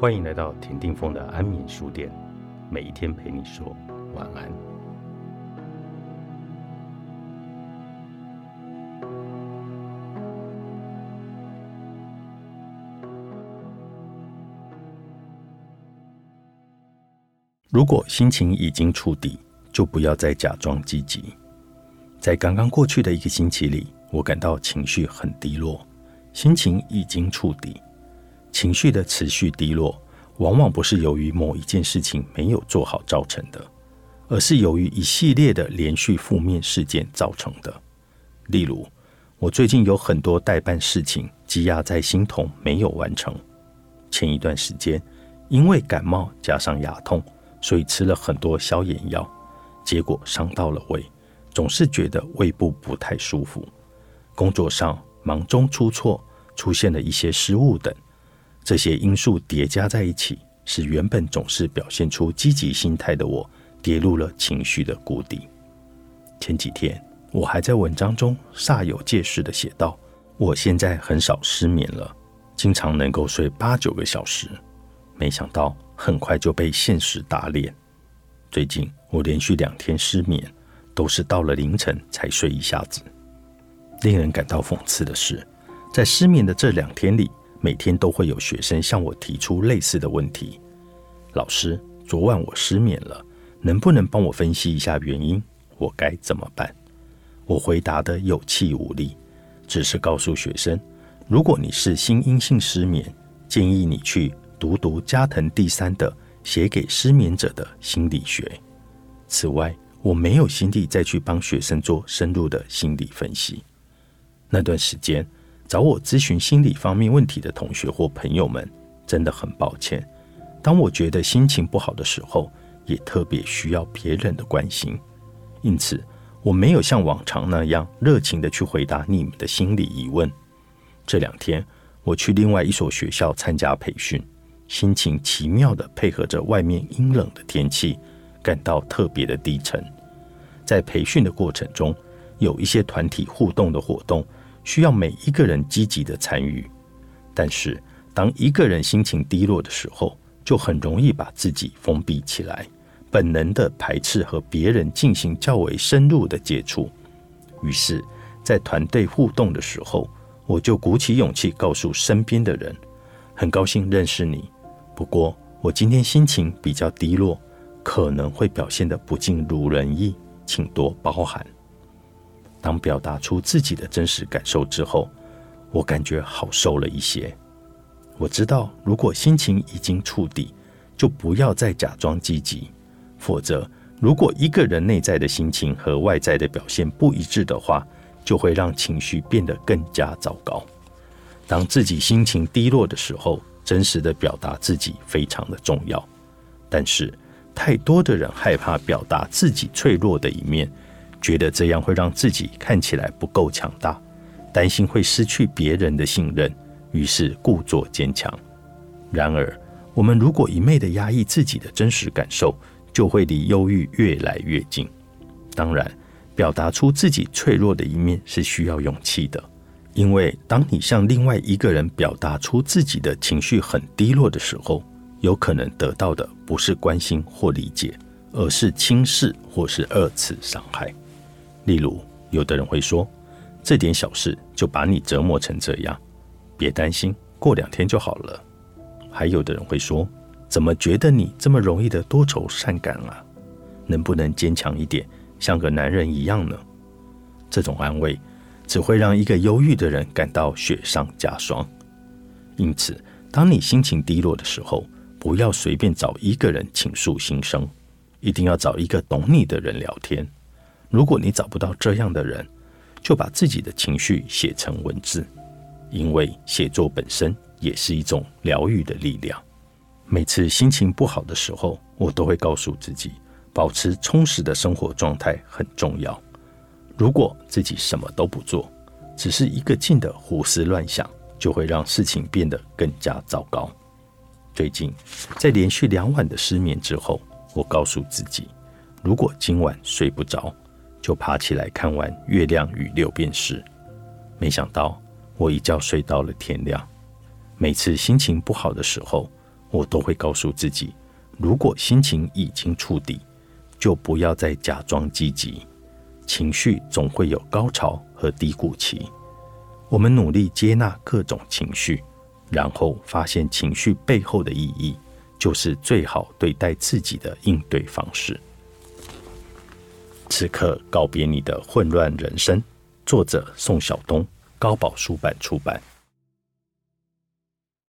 欢迎来到田定峰的安眠书店，每一天陪你说晚安。如果心情已经触底，就不要再假装积极。在刚刚过去的一个星期里，我感到情绪很低落，心情已经触底。情绪的持续低落，往往不是由于某一件事情没有做好造成的，而是由于一系列的连续负面事件造成的。例如，我最近有很多代办事情积压在心头没有完成。前一段时间，因为感冒加上牙痛，所以吃了很多消炎药，结果伤到了胃，总是觉得胃部不太舒服。工作上忙中出错，出现了一些失误等。这些因素叠加在一起，使原本总是表现出积极心态的我，跌入了情绪的谷底。前几天，我还在文章中煞有介事的写道：“我现在很少失眠了，经常能够睡八九个小时。”没想到很快就被现实打脸。最近我连续两天失眠，都是到了凌晨才睡一下子。令人感到讽刺的是，在失眠的这两天里。每天都会有学生向我提出类似的问题：“老师，昨晚我失眠了，能不能帮我分析一下原因？我该怎么办？”我回答的有气无力，只是告诉学生：“如果你是心因性失眠，建议你去读读加藤第三的《写给失眠者的心理学》。”此外，我没有心力再去帮学生做深入的心理分析。那段时间。找我咨询心理方面问题的同学或朋友们，真的很抱歉。当我觉得心情不好的时候，也特别需要别人的关心，因此我没有像往常那样热情的去回答你们的心理疑问。这两天我去另外一所学校参加培训，心情奇妙的配合着外面阴冷的天气，感到特别的低沉。在培训的过程中，有一些团体互动的活动。需要每一个人积极的参与，但是当一个人心情低落的时候，就很容易把自己封闭起来，本能的排斥和别人进行较为深入的接触。于是，在团队互动的时候，我就鼓起勇气告诉身边的人：“很高兴认识你，不过我今天心情比较低落，可能会表现的不尽如人意，请多包涵。”当表达出自己的真实感受之后，我感觉好受了一些。我知道，如果心情已经触底，就不要再假装积极，否则，如果一个人内在的心情和外在的表现不一致的话，就会让情绪变得更加糟糕。当自己心情低落的时候，真实的表达自己非常的重要。但是，太多的人害怕表达自己脆弱的一面。觉得这样会让自己看起来不够强大，担心会失去别人的信任，于是故作坚强。然而，我们如果一昧的压抑自己的真实感受，就会离忧郁越来越近。当然，表达出自己脆弱的一面是需要勇气的，因为当你向另外一个人表达出自己的情绪很低落的时候，有可能得到的不是关心或理解，而是轻视或是二次伤害。例如，有的人会说：“这点小事就把你折磨成这样，别担心，过两天就好了。”还有的人会说：“怎么觉得你这么容易的多愁善感啊？能不能坚强一点，像个男人一样呢？”这种安慰只会让一个忧郁的人感到雪上加霜。因此，当你心情低落的时候，不要随便找一个人倾诉心声，一定要找一个懂你的人聊天。如果你找不到这样的人，就把自己的情绪写成文字，因为写作本身也是一种疗愈的力量。每次心情不好的时候，我都会告诉自己，保持充实的生活状态很重要。如果自己什么都不做，只是一个劲的胡思乱想，就会让事情变得更加糟糕。最近在连续两晚的失眠之后，我告诉自己，如果今晚睡不着，就爬起来看完《月亮与六便士》，没想到我一觉睡到了天亮。每次心情不好的时候，我都会告诉自己：如果心情已经触底，就不要再假装积极。情绪总会有高潮和低谷期，我们努力接纳各种情绪，然后发现情绪背后的意义，就是最好对待自己的应对方式。此刻告别你的混乱人生。作者：宋晓东，高宝书版出版。